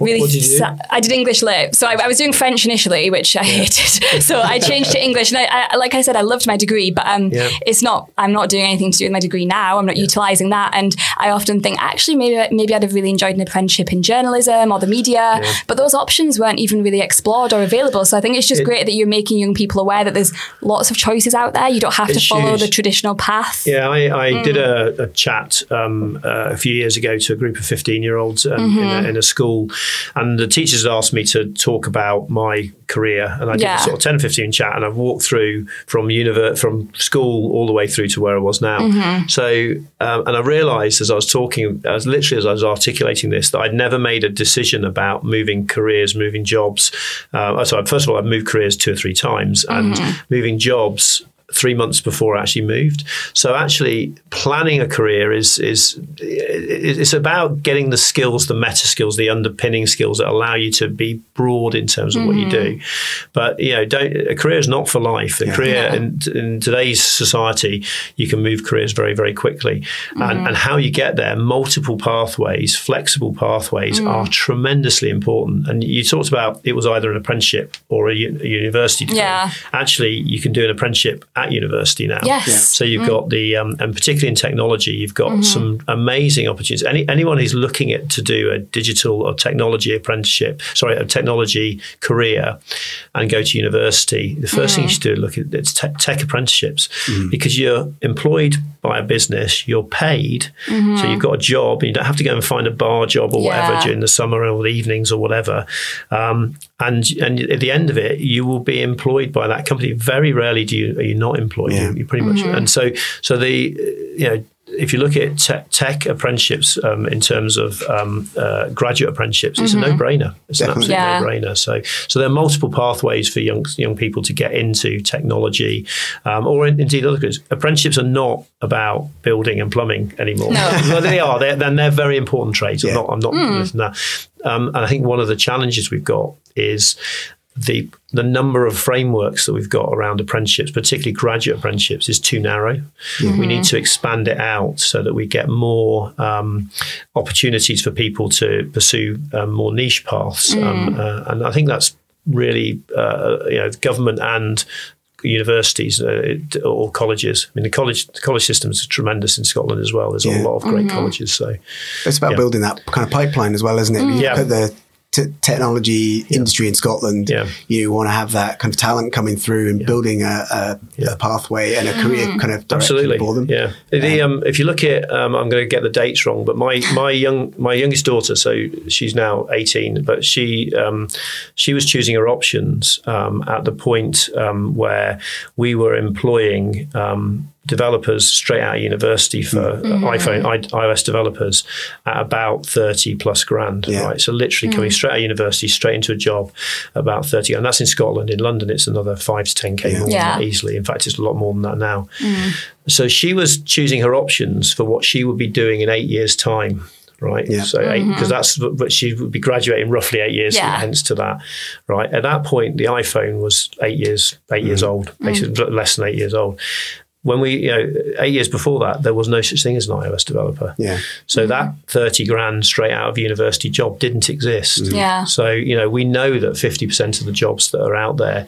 really. what did you do? I did English lit. So I, I was doing French initially, which I hated. (laughs) so I changed to English. And I, I, like I said, I loved my degree, but um, Yeah. it's not, I'm not doing anything to do with my degree now. I'm not utilising that. And I often think, actually, maybe, maybe I'd have really enjoyed an apprenticeship in journalism or the media. But those options weren't even really explored or available. So I think it's just great that you're making young people aware that there's lots of choices out there. You don't have to follow huge. the traditional path. Yeah, I, I Mm. did a, a chat um, uh, a few years ago to a group of 15 year olds um, Mm-hmm. a, in a school, and the teachers had asked me to talk about my career. And I did Yeah. a sort of 10 15 chat, and I've walked through from univer- from school all the way through to where I was now. Mm-hmm. So, um, and I realized as I was talking, as literally as I was articulating this, that I'd never made a decision about moving careers, moving jobs. Uh, so, first of all, I've moved careers two or three times, and Mm-hmm. moving jobs three months before I actually moved. So actually, planning a career is is it's about getting the skills, the meta skills, the underpinning skills that allow you to be broad in terms of mm-hmm. what you do. But you know, don't a career is not for life. A yeah. career yeah. in, in, today's society, you can move careers very very quickly, mm-hmm. and, and how you get there, multiple pathways, flexible pathways mm. are tremendously important. And you talked about it was either an apprenticeship or a, a university degree. Yeah. Actually, you can do an apprenticeship at university now. Yes. Yeah. So you've mm. got the, um, and particularly in technology, you've got mm-hmm. some amazing opportunities. Any, anyone who's looking at to do a digital or technology apprenticeship, sorry, a technology career and go to university, the first mm. thing you should do is look at it's te- tech apprenticeships mm. because you're employed by a business, you're paid, mm-hmm. so you've got a job, and you don't have to go and find a bar job or yeah. whatever during the summer or the evenings or whatever. Um, and and at the end of it, you will be employed by that company. Very rarely do you are you not employed. Yeah. You, pretty much. Mm-hmm. And so so the you know if you look at te- tech apprenticeships um, in terms of um, uh, graduate apprenticeships, it's mm-hmm. a no-brainer. It's Definitely. an absolute yeah. no-brainer. So, so there are multiple pathways for young young people to get into technology, um, or in, indeed other goods. Apprenticeships are not about building and plumbing anymore. No. (laughs) well, they are. They're, then they're very important trades. Yeah. I'm not. I'm not mm. that. Um, and I think one of the challenges we've got is the the number of frameworks that we've got around apprenticeships, particularly graduate apprenticeships, is too narrow. Mm-hmm. We need to expand it out so that we get more um, opportunities for people to pursue um, more niche paths. Mm. Um, uh, and I think that's really uh, you know government and universities uh, or colleges. I mean, the college the college system is tremendous in Scotland as well. There's yeah. a lot of great mm-hmm. colleges. So it's about yeah. building that kind of pipeline as well, isn't it? Mm. Yeah. Put the t- technology yeah. industry in Scotland, yeah. you want to have that kind of talent coming through and yeah. building a, a, a, pathway and a career kind of absolutely for them. Yeah. The, um, if you look at, um, I'm going to get the dates wrong, but my my young my youngest daughter, so she's now 18, but she um, she was choosing her options um, at the point um, where we were employing um, developers straight out of university for mm-hmm. iPhone, I, iOS developers at about 30 plus grand, yeah. right? So literally coming mm. straight out of university, straight into a job about 30. And that's in Scotland. In London, it's another 5 to 10K yeah. more yeah. easily. In fact, it's a lot more than that now. Mm. So she was choosing her options for what she would be doing in eight years' time right? Yeah. So because mm-hmm. that's what she would be graduating roughly eight years yeah. hence to that, right? At that point, the iPhone was eight years eight mm. years old, basically mm. less than eight years old, when we, you know, eight years before that, there was no such thing as an iOS developer. Yeah. So mm-hmm. that 30 grand straight out of university job didn't exist. Mm-hmm. Yeah. So, you know, we know that 50% of the jobs that are out there,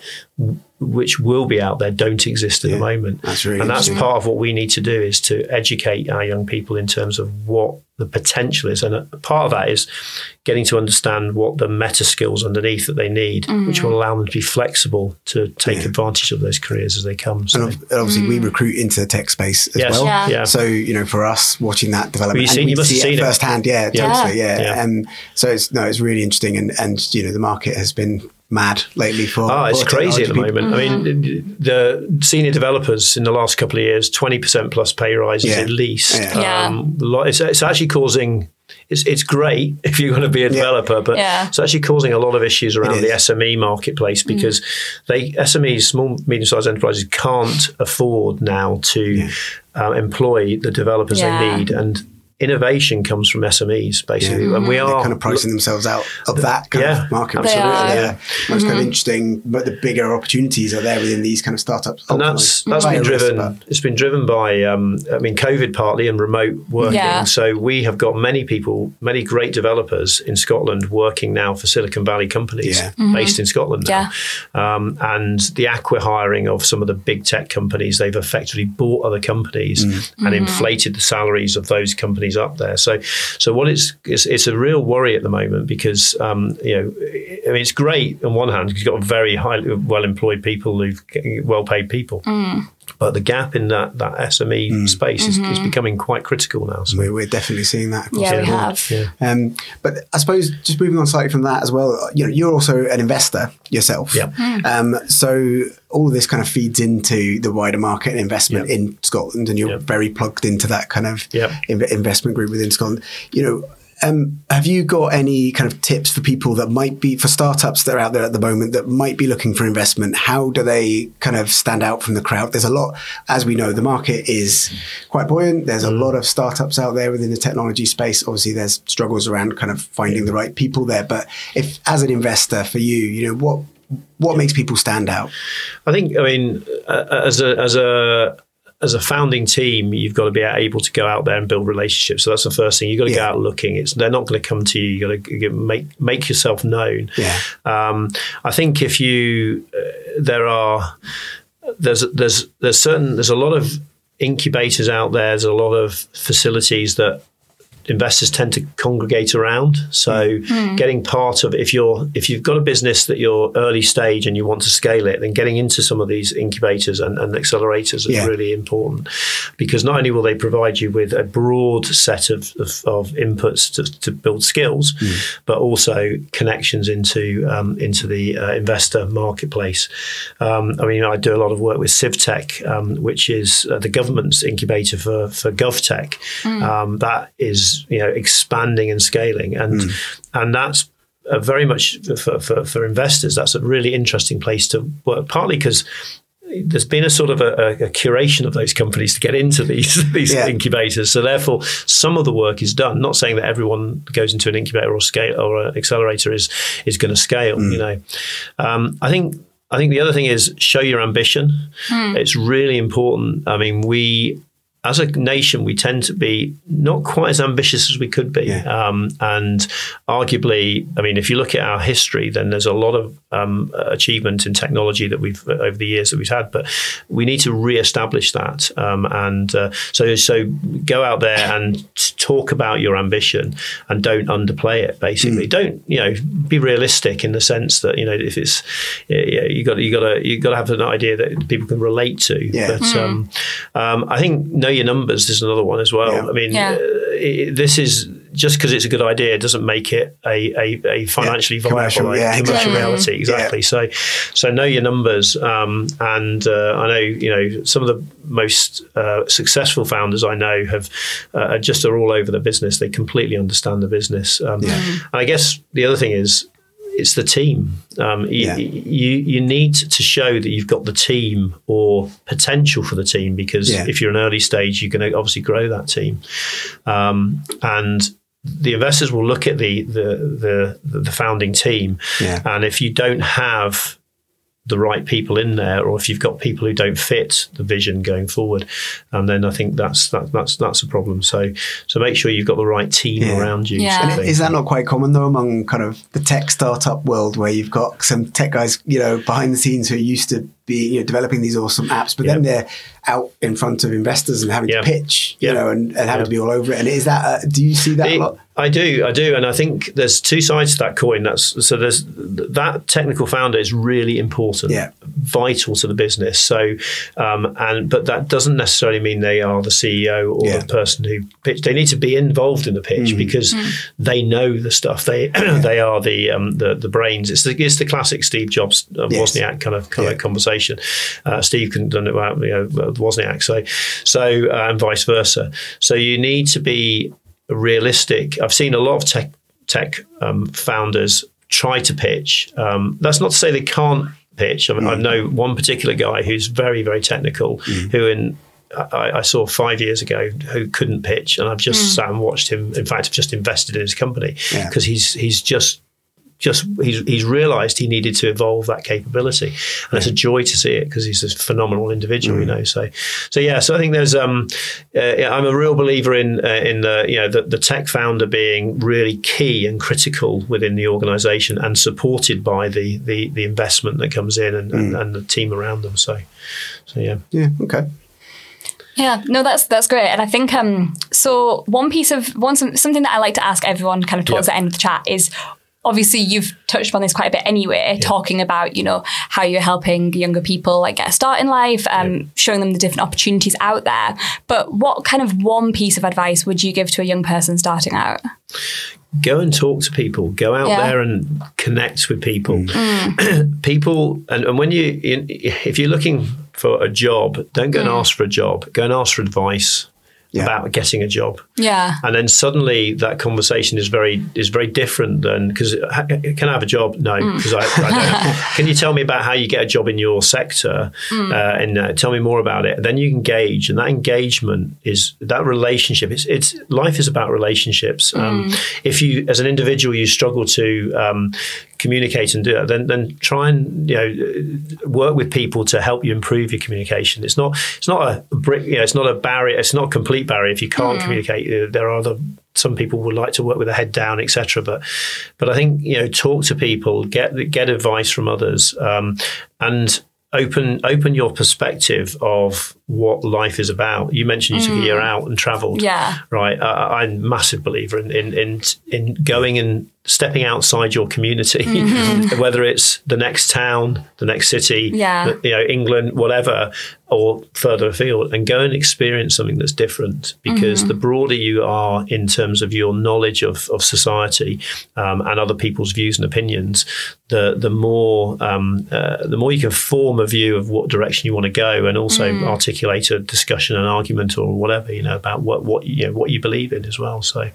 which will be out there, don't exist at yeah. the moment. That's really and that's part of what we need to do is to educate our young people in terms of what the potential is. And part of that is getting to understand what the meta skills underneath that they need, mm-hmm. which will allow them to be flexible to take yeah. advantage of those careers as they come. So. And obviously, mm. we recruit into the tech space as yes. well. Yeah. yeah. So, you know, for us watching that development, well, you, see, you must see have seen it firsthand. Yeah, totally. Yeah. yeah. And so it's, no, it's really interesting. And, and, you know, the market has been mad lately for. Oh, it's crazy at the moment. Mm-hmm. I mean, mm-hmm. the senior developers in the last couple of years, twenty percent plus pay rises yeah. at least. Yeah. Um, it's, it's, actually causing. It's, it's great (laughs) if you're going to be a developer, yeah. but yeah. it's actually causing a lot of issues around the SME marketplace mm. because mm. they SMEs, small medium sized enterprises, can't afford now to uh, employ the developers they need, and innovation comes from SMEs, basically, yeah. and we are They're kind of pricing themselves out of that kind yeah, of market. Absolutely, yeah. yeah. It's mm-hmm. kind of interesting, but the bigger opportunities are there within these kind of startups. And that's that's been driven. It's been driven by, um, I mean, COVID partly and remote working. Yeah. So we have got many people, many great developers in Scotland working now for Silicon Valley companies mm-hmm. based in Scotland. Now. Yeah. Um, and the acqui-hiring of some of the big tech companies, they've effectively bought other companies mm-hmm. and inflated the salaries of those companies up there. So, so what it's, it's, it's a real worry at the moment because um, you know, I mean, it's great on one hand because you've got very highly well employed people who've well paid people. Mm. But the gap in that, that SME mm. space mm-hmm. is, is, becoming quite critical now. So. We're, we're definitely seeing that. Yeah, we have. Yeah. Um, but I suppose just moving on slightly from that as well, you know, you're also an investor yourself. Yeah. Mm. Um, so all of this kind of feeds into the wider market and investment in Scotland, and you're very plugged into that kind of yep. investment group within Scotland. You know, um, have you got any kind of tips for people that might be for startups that are out there at the moment that might be looking for investment? How do they kind of stand out from the crowd? There's a lot, as we know, the market is quite buoyant. There's a lot of startups out there within the technology space. Obviously, there's struggles around kind of finding the right people there. But if, as an investor, for you, you know, what what makes people stand out? I think, I mean, uh, as a as a as a founding team, you've got to be able to go out there and build relationships. So that's the first thing. You've got to yeah. go out looking. It's they're not going to come to you. You've got to make make yourself known. Yeah. Um, I think if you uh, there are there's there's there's certain there's a lot of incubators out there. There's a lot of facilities that investors tend to congregate around. So mm. getting part of if you're if you've got a business that you're early stage and you want to scale it, then getting into some of these incubators and, and accelerators is yeah. really important because not only will they provide you with a broad set of, of, of inputs to, to, build skills, mm. but also connections into um, into the uh, investor marketplace. Um, I mean, I do a lot of work with CivTech, um, which is uh, the government's incubator for for GovTech. Mm. that is you know expanding and scaling, and mm. and that's very much for, for, for investors. That's a really interesting place to work. Partly because there's been a sort of a, a, curation of those companies to get into these (laughs) these yeah. incubators. So therefore, some of the work is done. Not saying that everyone goes into an incubator or scale or an accelerator is is going to scale. Mm. You know, um, I think. I think the other thing is show your ambition. Mm. It's really important. I mean, we as a nation, we tend to be not quite as ambitious as we could be. Yeah. Um, and arguably, I mean, if you look at our history, then there's a lot of um, achievement in technology that we've over the years that we've had, but we need to re-establish that. Um, and uh, so, so go out there and talk about your ambition and don't underplay it. Basically, mm. don't you know be realistic in the sense that you know if it's yeah, you got you got to you got to have an idea that people can relate to. Yeah. But mm. um, um I think know your numbers is another one as well. Yeah. I mean, yeah. uh, it, this is just because it's a good idea doesn't make it a, a, a financially yeah. viable commercial, like, commercial reality. Exactly. So, so know your numbers. Um, and uh, I know you know some of the most uh, successful founders I know have uh, just are all over the business. They completely understand the business. Um, and I guess the other thing is it's the team. Um, yeah. you, you, you need to show that you've got the team or potential for the team because yeah. if you're an early stage, you're going to obviously grow that team. Um, and the investors will look at the the the, the founding team, yeah. and if you don't have the right people in there, or if you've got people who don't fit the vision going forward, and then I think that's that, that's that's a problem. So so make sure you've got the right team yeah. around you. Yeah. is that not quite common though among kind of the tech startup world where you've got some tech guys, you know, behind the scenes who are used to be you know, developing these awesome apps, but then they're out in front of investors and having to pitch, you know, and, and having to be all over it. And is that uh, do you see that it, a lot? I do, I do, and I think there's two sides to that coin. That's so there's that technical founder is really important, yeah. vital to the business. So, um, and but that doesn't necessarily mean they are the CEO or yeah. the person who pitch. They need to be involved in the pitch mm. because mm. they know the stuff. They (clears throat) yeah. they are the um, the the brains. It's the it's the classic Steve Jobs uh, yes. Wozniak kind of kind of conversation. Uh, Steve can done it about you know Wozniak, so so uh, and vice versa. So you need to be realistic. I've seen a lot of tech tech um, founders try to pitch. Um, that's not to say they can't pitch. I, mean, mm. I, know one particular guy who's very very technical, mm. who in I, I, saw five years ago who couldn't pitch, and I've just mm. sat and watched him. In fact, I've just invested in his company because yeah. he's he's just just he's, he's realized he needed to evolve that capability and it's a joy to see it because he's a phenomenal individual mm. you know so so yeah so i think there's um uh, i'm a real believer in uh, in the you know the, the tech founder being really key and critical within the organization and supported by the the, the investment that comes in and, mm. and, and the team around them so so yeah yeah okay yeah, no, that's that's great, and I think um. So one piece of one something that I like to ask everyone, kind of towards the end of the chat, is obviously you've touched on this quite a bit anyway, yeah. talking about, you know, how you're helping younger people like get a start in life, um, yeah. showing them the different opportunities out there. But what kind of one piece of advice would you give to a young person starting out? Go and talk to people. Go out yeah. there and connect with people. Mm. (clears throat) people, and, and when you, if you're looking for a job, don't go mm. and ask for a job. Go and ask for advice Yeah. about getting a job. Yeah. And then suddenly that conversation is very is very different than because can I have a job? No, because I, I don't. (laughs) can you tell me about how you get a job in your sector uh, and uh, tell me more about it? Then you engage, and that engagement is that relationship. It's it's life is about relationships. Um, If you as an individual you struggle to um, communicate and do that, then then try and you know work with people to help you improve your communication. It's not it's not a brick. You know, it's not a barrier. It's not complete barrier if you can't communicate. Uh, There are other some people would like to work with a head down, etc. But but I think you know talk to people, get get advice from others, um, and open open your perspective of what life is about. You mentioned you took a year out and travelled. Yeah. right. I, I'm a massive believer in in in, in going and stepping outside your community, (laughs) whether it's the next town, the next city, Yeah. you know, England, whatever, or further afield, and go and experience something that's different. Because the broader you are in terms of your knowledge of, of society um, and other people's views and opinions, the the more um, uh, the more you can form a view of what direction you want to go, and also articulate a discussion, an argument, or whatever you know about what what you know what you believe in as well. So,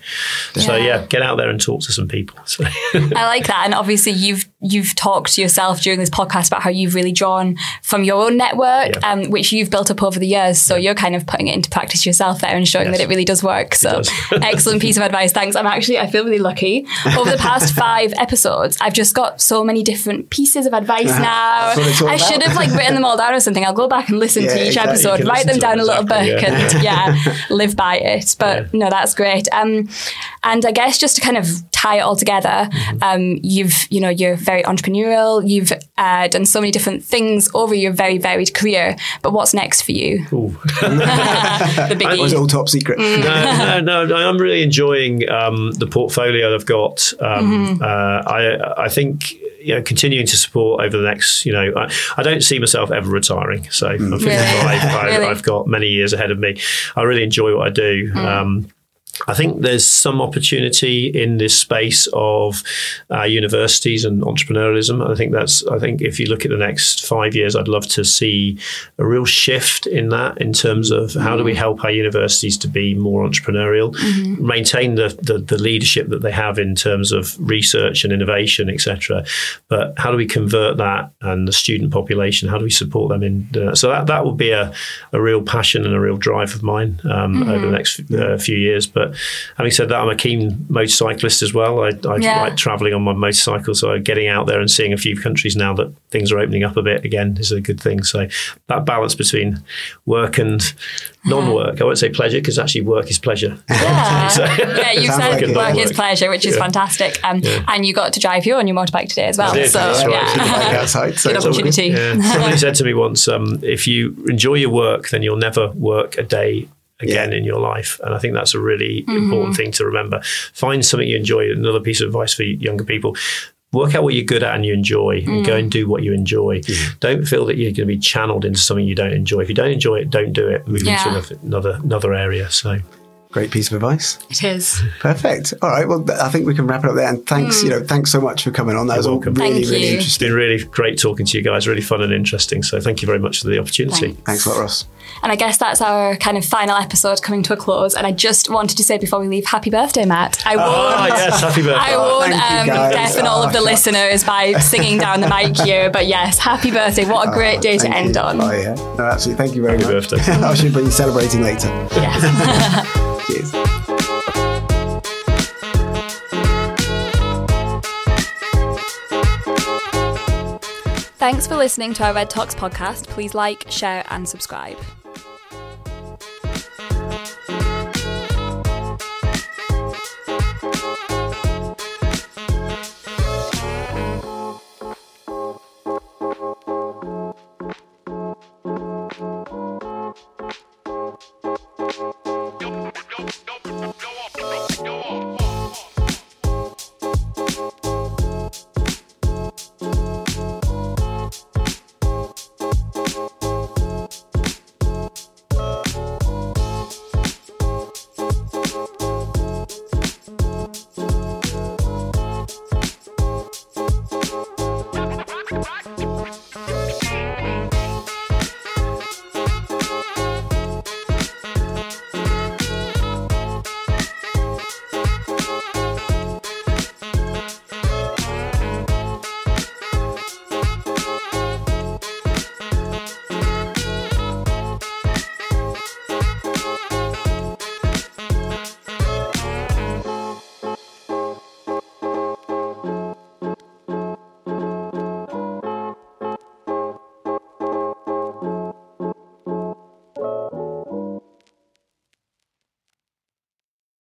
so Yeah. yeah, get out there and talk to some people. So. (laughs) I like that, and obviously you've you've talked to yourself during this podcast about how you've really drawn from your own network, Yeah. um, which you've built up over the years. So you're kind of putting it into practice yourself there and showing Yes. that it really does work. So does. (laughs) excellent piece of advice. Thanks. I'm actually I feel really lucky. Over the past (laughs) five episodes, I've just got so many different pieces of advice now. I should have like written them all down or something. I'll go back and listen Yeah, to each exactly. Episode, write them down them, a little book, yeah. and yeah, live by it. But Yeah. no, that's great. Um, and I guess just to kind of tie it all together, Mm-hmm. um, you've you know you're very entrepreneurial. You've uh, done so many different things over your very varied career. But what's next for you? (laughs) The biggie. Was it all top secret? no, (laughs) no, no, I'm really enjoying um, the portfolio I've got. Um, uh, I, I think you know, continuing to support over the next, you know, I, I don't see myself ever retiring. So I'm 55. I, Really? I've got many years ahead of me. I really enjoy what I do. Um, I think there's some opportunity in this space of uh, universities and entrepreneurialism. I think that's. I think if you look at the next five years, I'd love to see a real shift in that in terms of how do we help our universities to be more entrepreneurial, maintain the, the the leadership that they have in terms of research and innovation, etc. But how do we convert that and the student population? How do we support them in? Uh, so that that will be a, a real passion and a real drive of mine um, over the next uh, few years. But having said that, I'm a keen motorcyclist as well. I, I Yeah. like travelling on my motorcycle, so getting out there and seeing a few countries now that things are opening up a bit again is a good thing. So that balance between work and non-work, I won't say pleasure because actually work is pleasure. (laughs) Yeah, (laughs) So- yeah you said like work is pleasure, which is Yeah. fantastic. Um, And you got to drive you on your motorbike today as well. Did, so that's right. yeah, Bike outside, so good it's all good. opportunity. Yeah. Somebody said to me once, um, if you enjoy your work, then you'll never work a day again Yeah. in your life. And I think that's a really Mm-hmm. important thing to remember. Find something you enjoy. Another piece of advice for younger people. Work out what you're good at and you enjoy, and Mm. go and do what you enjoy. Don't feel that you're going to be channeled into something you don't enjoy. If you don't enjoy it, don't do it. Move Yeah. into another another area. So Great piece of advice. It is. Perfect. All right. Well, I think we can wrap it up there. And thanks, you know, thanks so much for coming on. That was all welcome. really, Thank really you. it's interesting. been really great talking to you guys. Really fun and interesting. So thank you very much for the opportunity. Thanks. Thanks a lot, Ross. And I guess that's our kind of final episode coming to a close. And I just wanted to say before we leave, happy birthday, Matt. I won't. Ah, yes, happy birthday. I won't um, guys. deafen all of the Oh, listeners by (laughs) singing down the mic here, but yes, happy birthday! What a great day to Thank end on. Oh, yeah. No, absolutely. Thank you very much. Happy much. birthday. (laughs) I should be celebrating later. Yes. (laughs) Cheers. Thanks for listening to our Red Talks podcast. Please like, share, and subscribe.